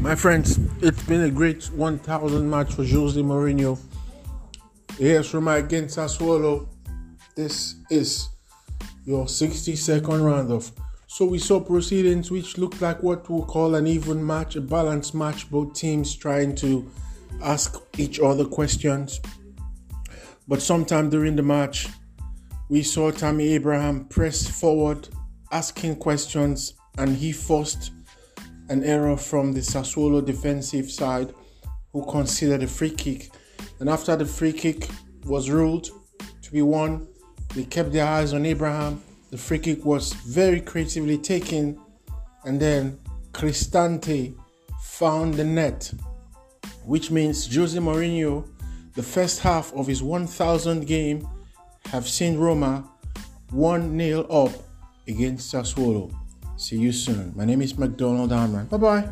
My friends, it's been a great 1,000 match for Jose Mourinho. Here's Roma against Sassuolo. This is your 60 second roundoff. So we saw proceedings which looked like what we'll call an even match, a balanced match, both teams trying to ask each other questions. But sometime during the match, we saw Tammy Abraham press forward, asking questions, and he forced an error from the Sassuolo defensive side who considered a free kick. And after the free kick was ruled to be won, they kept their eyes on Abraham. The free kick was very creatively taken, and then Cristante found the net, which means Jose Mourinho, the first half of his 1000 game, have seen Roma 1 0 up against Sassuolo. See you soon. My name is McDonald Amran. Bye bye.